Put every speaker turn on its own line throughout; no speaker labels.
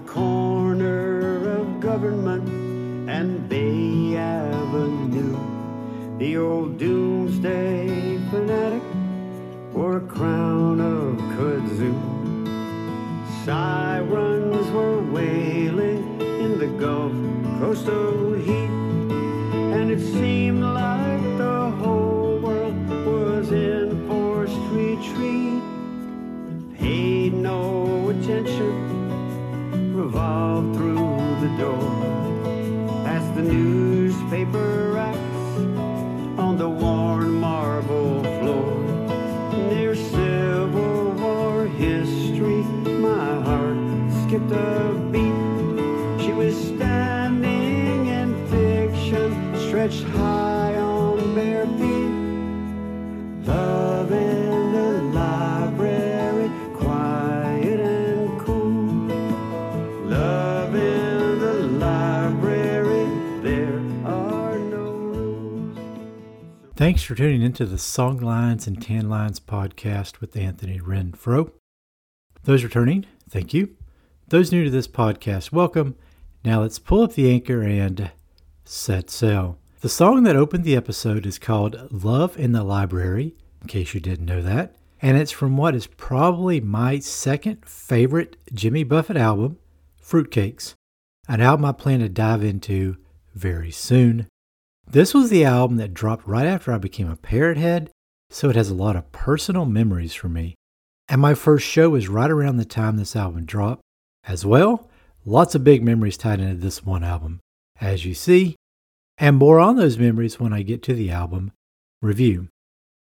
corner of government and Bay Avenue. The old doomsday fanatic wore a crown of kudzu. Sirens were wailing in the Gulf coastal the door, past the newspaper
Thanks for tuning into the Songlines and Tan Lines podcast with Anthony Renfro. Those returning, thank you. Those new to this podcast, welcome. Now let's pull up the anchor and set sail. The song that opened the episode is called Love in the Library, in case you didn't know that, and it's from what is probably my second favorite Jimmy Buffett album, Fruitcakes, an album I plan to dive into very soon. This was the album that dropped right after I became a parrot head, so it has a lot of personal memories for me. And my first show was right around the time this album dropped. As well, lots of big memories tied into this one album, as you see, and more on those memories when I get to the album review.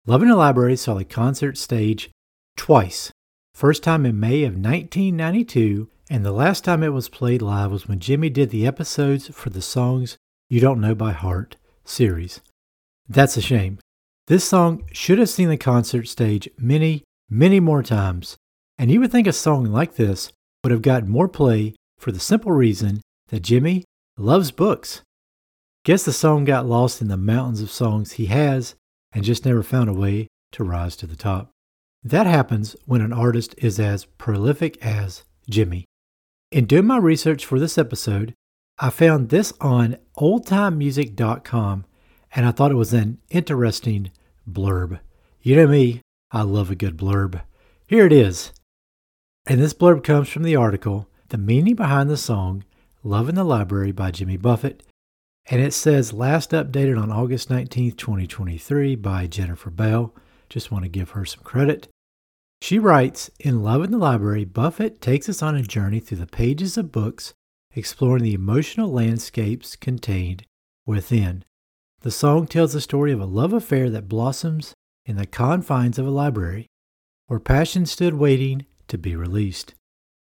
Love in the Library saw the concert stage twice. First time in May of 1992, and the last time it was played live was when Jimmy did the episodes for the Songs You Don't Know by Heart series. That's a shame. This song should have seen the concert stage many, many more times, and you would think a song like this would have gotten more play for the simple reason that Jimmy loves books. Guess the song got lost in the mountains of songs he has and just never found a way to rise to the top. That happens when an artist is as prolific as Jimmy. In doing my research for this episode, I found this on oldtimemusic.com and I thought it was an interesting blurb. You know me, I love a good blurb. Here it is. And this blurb comes from the article, The Meaning Behind the Song, Love in the Library by Jimmy Buffett. And it says last updated on August 19th, 2023 by Jennifer Bell. Just want to give her some credit. She writes In Love in the Library, Buffett takes us on a journey through the pages of books, exploring the emotional landscapes contained within. The song tells the story of a love affair that blossoms in the confines of a library, where passion stood waiting to be released.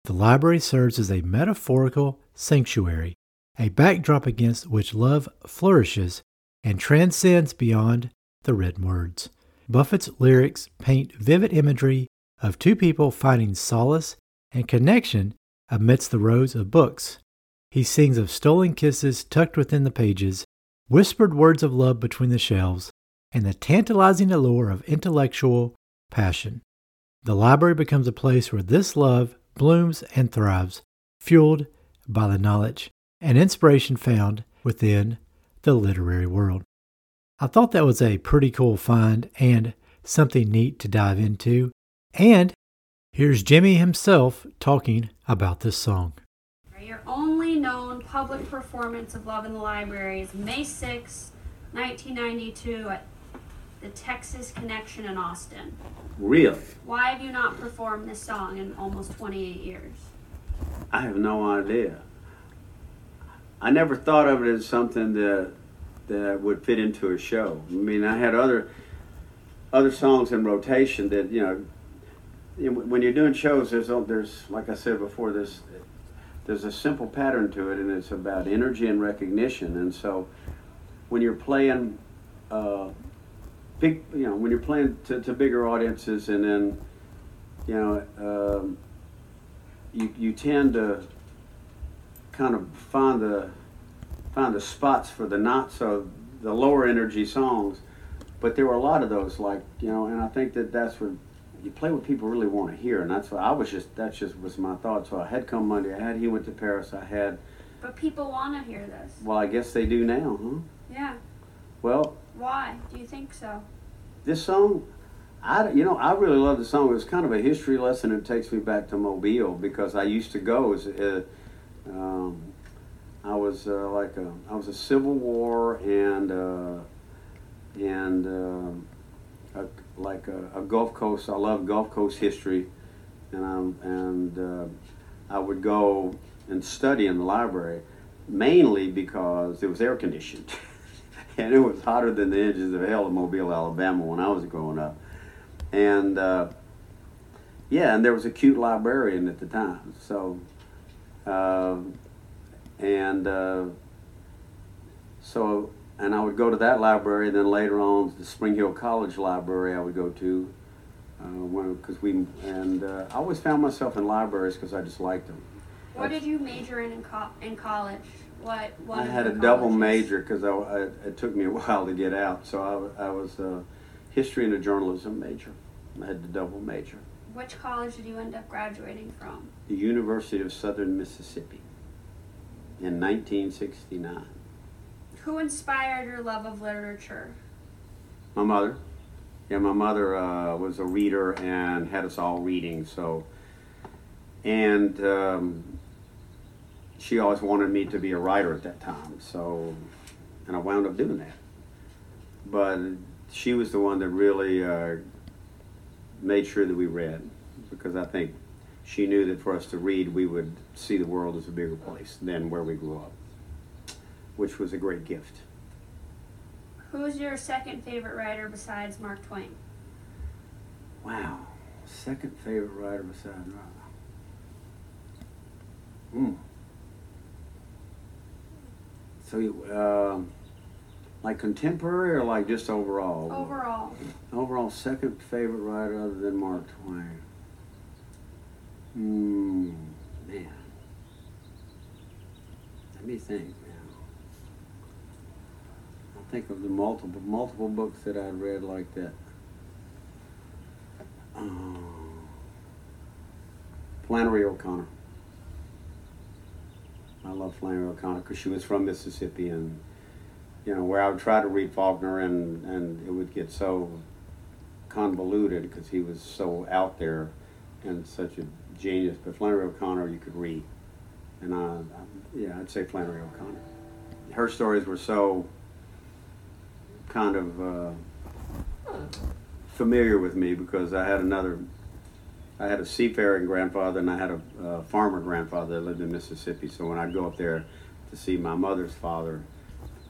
The library serves as a metaphorical sanctuary, a backdrop against which love flourishes and transcends beyond the written words. Buffett's lyrics paint vivid imagery of two people finding solace and connection amidst the rows of books. He sings of stolen kisses tucked within the pages, whispered words of love between the shelves, and the tantalizing allure of intellectual passion. The library becomes a place where this love blooms and thrives, fueled by the knowledge and inspiration found within the literary world. I thought that was a pretty cool find and something neat to dive into. And here's Jimmy himself talking about this song.
Your only known public performance of Love in the Library is May 6, 1992, at the Texas Connection in Austin.
Really?
Why have you not performed this song in almost 28 years?
I have no idea. I never thought of it as something that that would fit into a show. I mean, I had other other songs in rotation that you know. When you're doing shows, there's there's like I said before, there's there's a simple pattern to it, and it's about energy and recognition. And so, when you're playing, uh, you know, when you're playing to, to bigger audiences, and then, you know, um, you you tend to kind of find the find the spots for the not so the lower energy songs but there were a lot of those like you know and i think that that's what you play what people really want to hear, and that's what I was just. That's just was my thought. So I had come Monday. I had he went to Paris. I had.
But people want to hear this.
Well, I guess they do now, huh?
Yeah.
Well,
Why do you think so?
this song, I you know I really love the song. It was kind of a history lesson. It takes me back to Mobile because I used to go as. Uh, um, I was uh, like a I was a Civil War and uh, and uh, a, like a, a Gulf Coast. I love Gulf Coast history, and I'm, and uh, I would go and study in the library mainly because it was air conditioned. and it was hotter than the engines of hell in Mobile, Alabama when I was growing up. And uh, yeah, and there was a cute librarian at the time. So, uh, and uh, so, and I would go to that library, and then later on the Spring Hill College Library I would go to. Because we and uh, I always found myself in libraries because I just liked them.
What did you major in in, co- in college? What? what
I had a
your
double major because I, I, it took me a while to get out. So I, I was a history and a journalism major. I had the double major.
Which college did you end up graduating from?
The University of Southern Mississippi in 1969.
Who inspired your love of literature?
My mother. Yeah, my mother uh, was a reader and had us all reading. So, and um, she always wanted me to be a writer at that time. So, and I wound up doing that. But she was the one that really uh, made sure that we read because I think she knew that for us to read, we would see the world as a bigger place than where we grew up, which was a great gift.
Who's your second favorite writer besides Mark Twain?
Wow. Second favorite writer besides Robert. Hmm. So, you, um, like contemporary or like just overall?
Overall.
Overall, second favorite writer other than Mark Twain. Hmm. Man. Let me think think of the multiple multiple books that I'd read like that. Um, Flannery O'Connor. I love Flannery O'Connor because she was from Mississippi, and you know where I would try to read Faulkner, and and it would get so convoluted because he was so out there and such a genius. But Flannery O'Connor, you could read, and I, I yeah, I'd say Flannery O'Connor. Her stories were so kind of uh, familiar with me because I had another. I had a seafaring grandfather and I had a farmer grandfather that lived in Mississippi. So when I'd go up there to see my mother's father,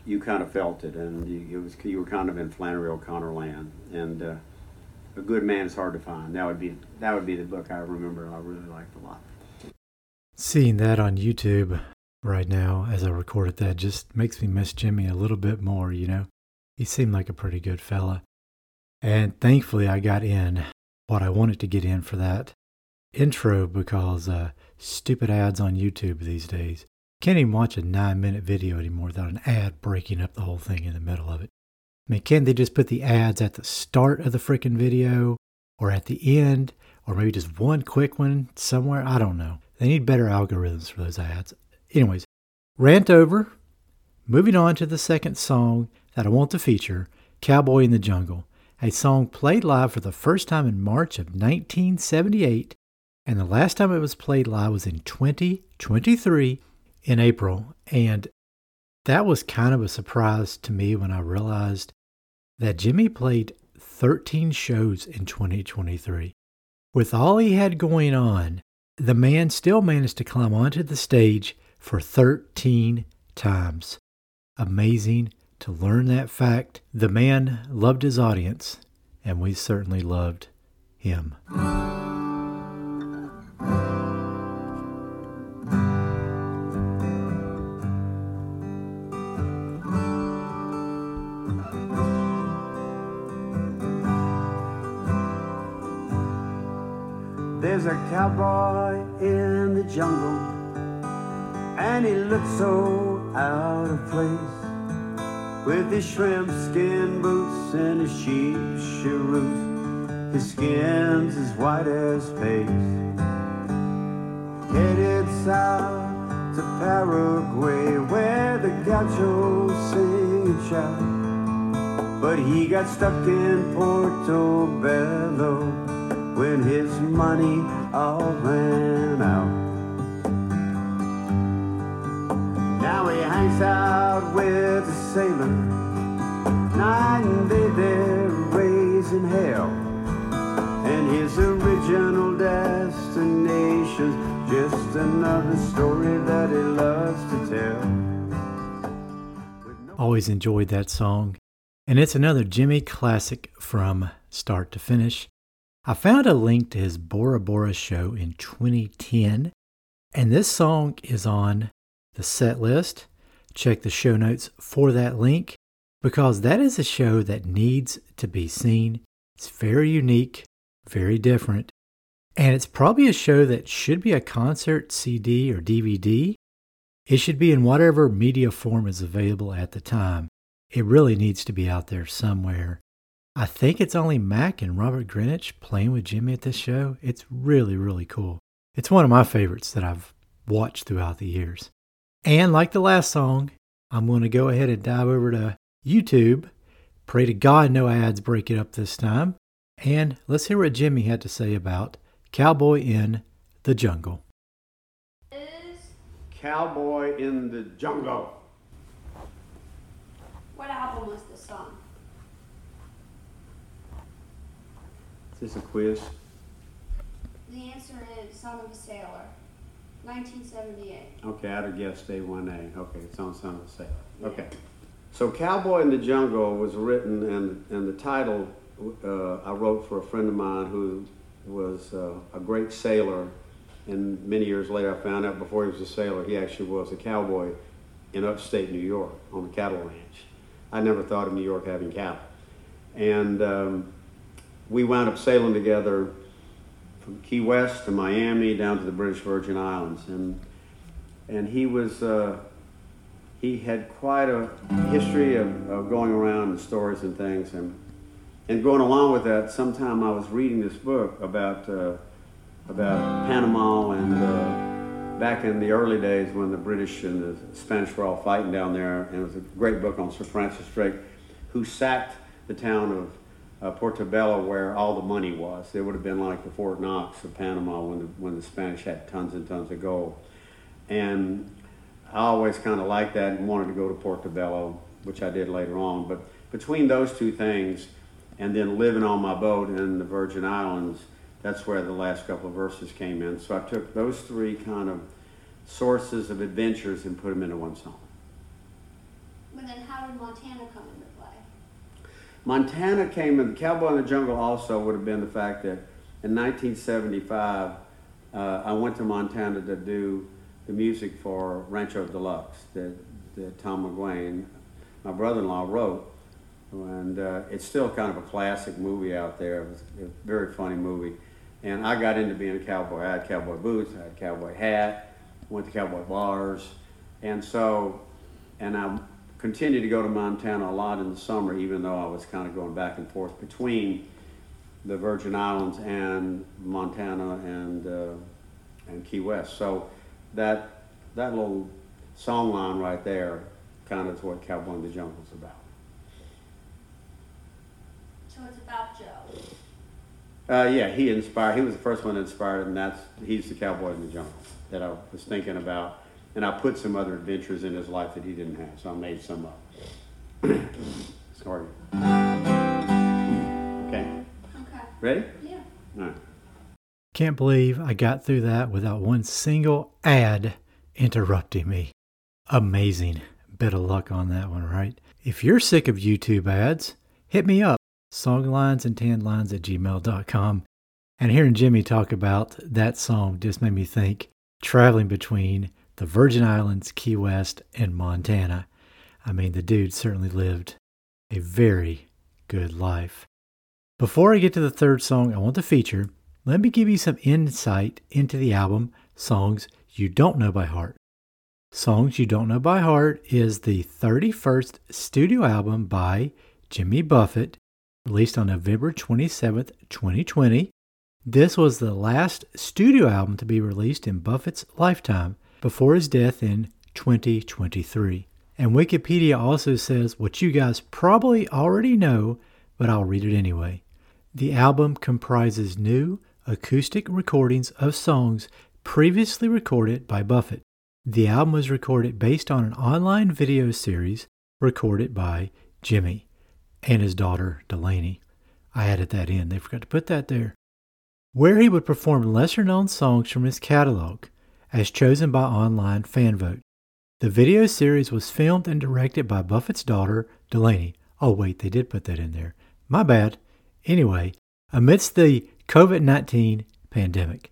you kind of felt it, and you, it was you were kind of in Flannery O'Connor land. And uh, a good man is hard to find. That would be that would be the book I remember. I really liked a lot.
Seeing that on YouTube right now as I recorded that just makes me miss Jimmy a little bit more, you know? He seemed like a pretty good fella. And thankfully, I got in what I wanted to get in for that intro because uh, stupid ads on YouTube these days. Can't even watch a nine minute video anymore without an ad breaking up the whole thing in the middle of it. I mean, can't they just put the ads at the start of the freaking video or at the end or maybe just one quick one somewhere? I don't know. They need better algorithms for those ads. Anyways, rant over. Moving on to the second song that I want to feature Cowboy in the Jungle, a song played live for the first time in March of 1978, and the last time it was played live was in 2023 in April. And that was kind of a surprise to me when I realized that Jimmy played 13 shows in 2023. With all he had going on, the man still managed to climb onto the stage for 13 times. Amazing to learn that fact. The man loved his audience, and we certainly loved him.
There's a cowboy in the jungle, and he looks so out of place with his shrimp skin boots and his sheep cheroot. His skin's as white as paste. Headed south to Paraguay where the gauchos sing and shout. But he got stuck in Portobello when his money all ran out. Now he hangs out with the sailor, night and day hell. And his original destination's just another story that he loves to tell.
Always enjoyed that song. And it's another Jimmy classic from start to finish. I found a link to his Bora Bora show in 2010, and this song is on the set list. Check the show notes for that link because that is a show that needs to be seen. It's very unique, very different, and it's probably a show that should be a concert CD or DVD. It should be in whatever media form is available at the time. It really needs to be out there somewhere. I think it's only Mac and Robert Greenidge playing with Jimmy at this show. It's really, really cool. It's one of my favorites that I've watched throughout the years. And like the last song, I'm going to go ahead and dive over to YouTube. Pray to God no ads break it up this time. And let's hear what Jimmy had to say about Cowboy in the Jungle.
Is
Cowboy in the Jungle.
what album was this song?
Is this a quiz?
The answer is Son of a Sailor, 1978.
Okay, I'd have guessed A1A. Okay, it's on Son of a Sailor. Okay. So Cowboy in the Jungle was written, and, and the title uh, I wrote for a friend of mine who was uh, a great sailor. And many years later, I found out before he was a sailor, he actually was a cowboy in upstate New York on a cattle ranch. I never thought of New York having cattle. And um, we wound up sailing together from Key West to Miami down to the British Virgin Islands. And, and he was, uh, he had quite a history of, of going around and stories and things. And, and going along with that, sometime I was reading this book about, uh, about Panama and uh, back in the early days when the British and the Spanish were all fighting down there. And it was a great book on Sir Francis Drake, who sacked the town of uh, Portobello where all the money was. It would have been like the Fort Knox of Panama when the, when the Spanish had tons and tons of gold. And I always kind of liked that and wanted to go to Portobello, which I did later on. But between those two things, and then living on my boat in the Virgin Islands, that's where the last couple of verses came in. So I took those three kind of sources of adventures and put them into one song.
But then how did Montana come into play?
Montana came in, Cowboy in the Jungle also would have been the fact that in 1975, uh, I went to Montana to do the music for Rancho Deluxe that, that Tom McGuane, my brother in law, wrote. And uh, it's still kind of a classic movie out there. It was a very funny movie. And I got into being a cowboy. I had cowboy boots, I had cowboy hat, went to cowboy bars. And so, and I continued to go to Montana a lot in the summer, even though I was kind of going back and forth between the Virgin Islands and Montana and, uh, and Key West. So that, that little song line right there kind of is what Cowboy in the Jungle is about.
So it's about Joe.
Uh, yeah, he inspired. He was the first one that inspired, and that's he's the cowboy in the jungle that I was thinking about. And I put some other adventures in his life that he didn't have, so I made some up. Sorry. Okay,
Okay.
ready?
Yeah.
All right.
Can't believe I got through that without one single ad interrupting me. Amazing. Bit of luck on that one, right? If you're sick of YouTube ads, hit me up songlines and at gmail.com. And hearing Jimmy talk about that song just made me think traveling between the Virgin Islands, Key West, and Montana. I mean, the dude certainly lived a very good life. Before I get to the third song I want to feature, let me give you some insight into the album Songs You Don't Know by Heart. Songs You Don't Know by Heart is the 31st studio album by Jimmy Buffett released on November 27th, 2020. This was the last studio album to be released in Buffett's lifetime before his death in 2023. And Wikipedia also says what you guys probably already know, but I'll read it anyway. The album comprises new acoustic recordings of songs previously recorded by Buffett. The album was recorded based on an online video series recorded by Jimmy and his daughter Delaney. I added that in, they forgot to put that there. Where he would perform lesser known songs from his catalog, as chosen by online fan vote. The video series was filmed and directed by Buffett's daughter, Delaney. Oh, wait, they did put that in there. My bad. Anyway, amidst the COVID 19 pandemic,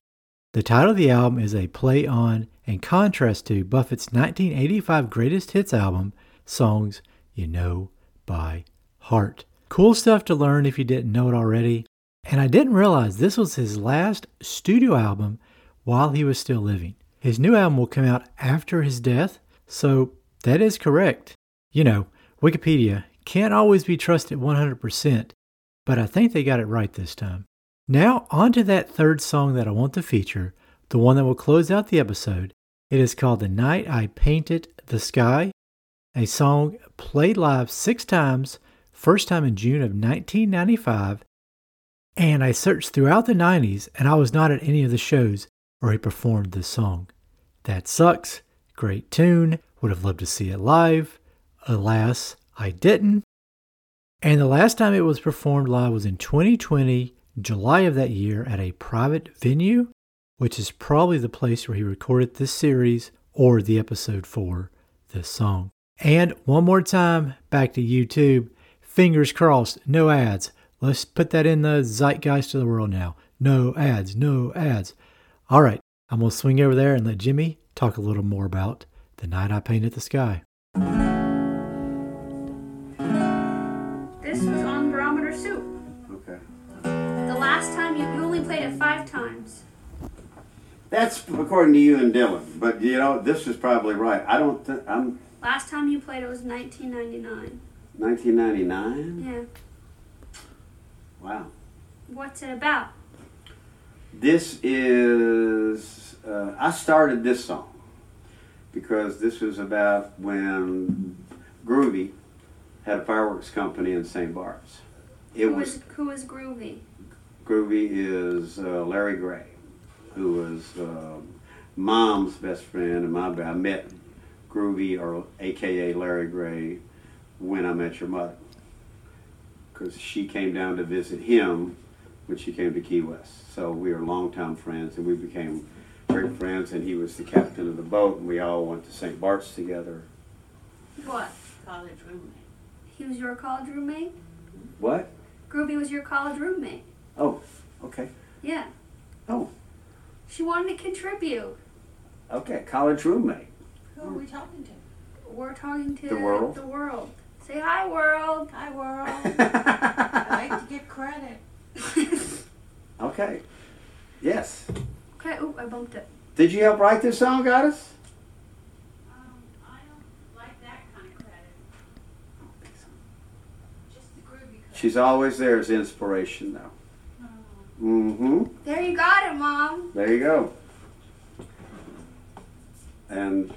the title of the album is a play on and contrast to Buffett's 1985 greatest hits album, Songs You Know by Heart. Cool stuff to learn if you didn't know it already. And I didn't realize this was his last studio album while he was still living. His new album will come out after his death, so that is correct. You know, Wikipedia can't always be trusted 100%, but I think they got it right this time. Now, on to that third song that I want to feature, the one that will close out the episode. It is called The Night I Painted the Sky, a song played live six times, first time in June of 1995. And I searched throughout the 90s and I was not at any of the shows where he performed this song. That sucks. Great tune. Would have loved to see it live. Alas, I didn't. And the last time it was performed live was in 2020, July of that year, at a private venue, which is probably the place where he recorded this series or the episode for this song. And one more time, back to YouTube. Fingers crossed, no ads. Let's put that in the zeitgeist of the world now. No ads, no ads. All right, I'm going to swing over there and let Jimmy talk a little more about The Night I Painted the Sky.
That's according to you and Dylan, but you know this is probably right. I don't think I'm
Last time you played it was 1999.
1999.
Yeah.
Wow.
What's it about?
This is uh, I started this song because this was about when Groovy had a fireworks company in St. Bart's. It
who
was
is who is Groovy?
Groovy is uh, Larry Gray, who was uh, mom's best friend and my I met Groovy or AKA Larry Gray when I met your mother because she came down to visit him when she came to Key West. So we were longtime friends and we became great friends. And he was the captain of the boat, and we all went to St. Bart's together.
What?
college roommate.
He was your college roommate?
What?
Groovy was your college roommate.
Oh, okay.
Yeah.
Oh,
She wanted to contribute.
okay. College roommate.
Who are we talking to?
We're talking to
The world?
The world. Say hi, world.
Hi, world. I like to get credit.
okay. Yes.
okay. Oop, I bumped it.
Did you help write this song, Goddess?
Um, I don't like that kind of credit. Just the groovy credit.
She's always there as inspiration, though. Mm-hmm.
There you got it, mom.
There you go. And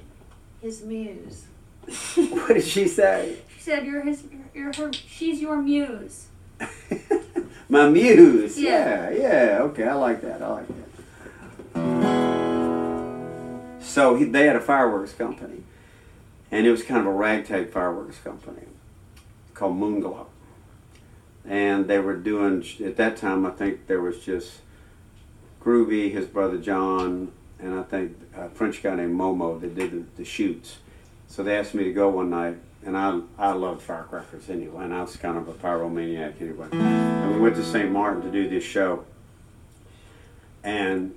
His muse.
what did she say?
She said you're his. You're her. She's your muse.
My muse.
Yeah.
Yeah. yeah, Okay, I like that. I like that. So he, they had a fireworks company, and it was kind of a ragtag fireworks company called Moonglow. And they were doing at that time. I think there was just Groovy, his brother John, and I think a French guy named Momo that did the, the shoots. So they asked me to go one night, and I I loved firecrackers anyway, and I was kind of a pyromaniac anyway. And we went to St. Martin to do this show, and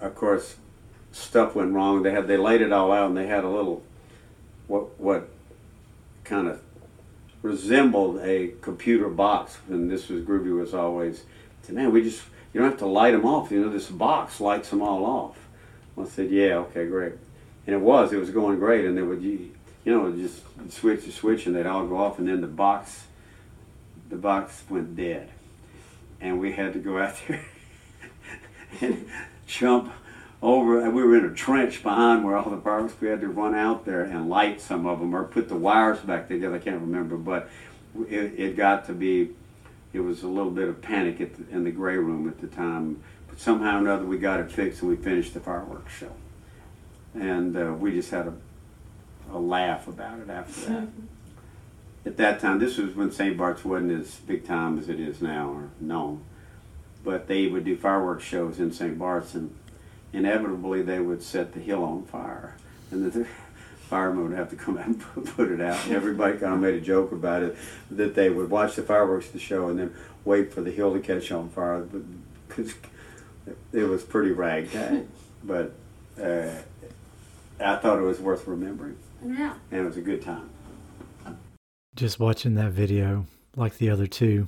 of course, stuff went wrong. They had they laid it all out, and they had a little what what kind of resembled a computer box. And this was Groovy was always, said, man, we just you don't have to light them off. You know, this box lights them all off. I said, yeah, okay, great. And it was, it was going great. And they would, you, you know, just switch the switch and they'd all go off. And then the box the box went dead, and we had to go out there and jump over. We were in a trench behind where all the fireworks. We had to run out there and light some of them, or put the wires back together. I can't remember, but it, it got to be. It was a little bit of panic at the, in the gray room at the time. But somehow or another, we got it fixed, and we finished the fireworks show. And uh, we just had a, a laugh about it after that at that time, this was when St. Bart's wasn't as big time as it is now or known. But they would do fireworks shows in St. Bart's, and inevitably they would set the hill on fire. And the firemen would have to come out and put- put it out. And everybody kind of made a joke about it that they would watch the fireworks of the show and then wait for the hill to catch on fire. Because it was pretty ragtag. But uh, I thought it was worth remembering,
Yeah.
and it was a good time.
Just watching that video, like the other two,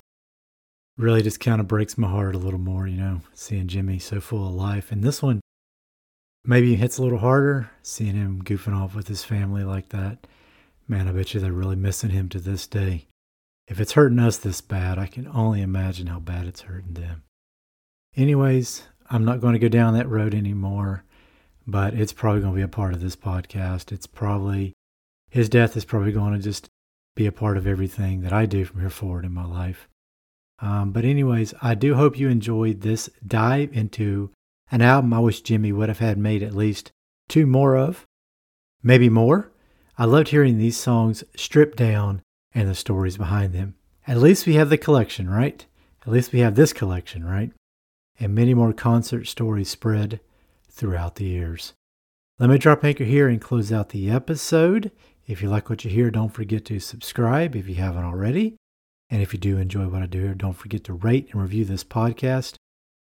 really just kind of breaks my heart a little more, you know, seeing Jimmy so full of life. And this one maybe he hits a little harder, seeing him goofing off with his family like that. Man, I bet you they're really missing him to this day. If it's hurting us this bad, I can only imagine how bad it's hurting them. Anyways, I'm not going to go down that road anymore, but it's probably going to be a part of this podcast. It's probably, his death is probably going to just be a part of everything that I do from here forward in my life. Um, but, anyways, I do hope you enjoyed this dive into an album I wish Jimmy would have had made at least two more of, maybe more. I loved hearing these songs stripped down and the stories behind them. At least we have the collection, right? At least we have this collection, right? And many more concert stories spread throughout the years. Let me drop anchor here and close out the episode. If you like what you hear, don't forget to subscribe if you haven't already. And if you do enjoy what I do here, don't forget to rate and review this podcast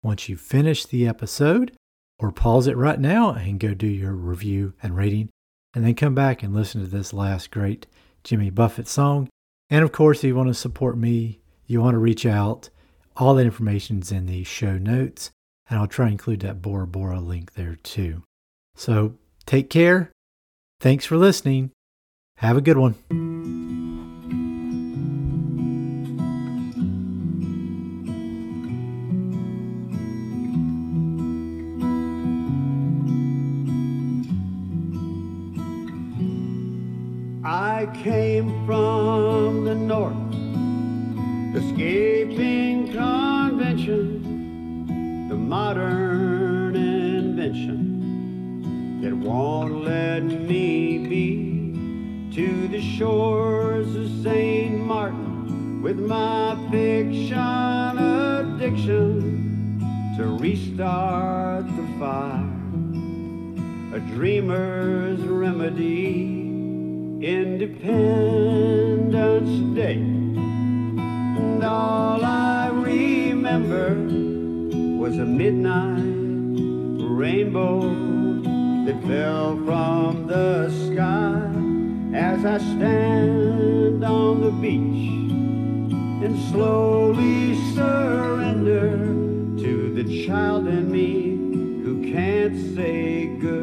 once you finish the episode, or pause it right now and go do your review and rating, and then come back and listen to this last great Jimmy Buffett song. And of course, if you want to support me, you want to reach out, all that information's in the show notes, and I'll try and include that Bora Bora link there too. So take care. Thanks for listening. Have a good one.
I came from the north, escaping convention, the modern invention that won't let me be to the shores of St. Martin with my fiction addiction to restart the fire, a dreamer's remedy. Independence Day. And all I remember was a midnight rainbow that fell from the sky as I stand on the beach and slowly surrender to the child in me who can't say goodbye.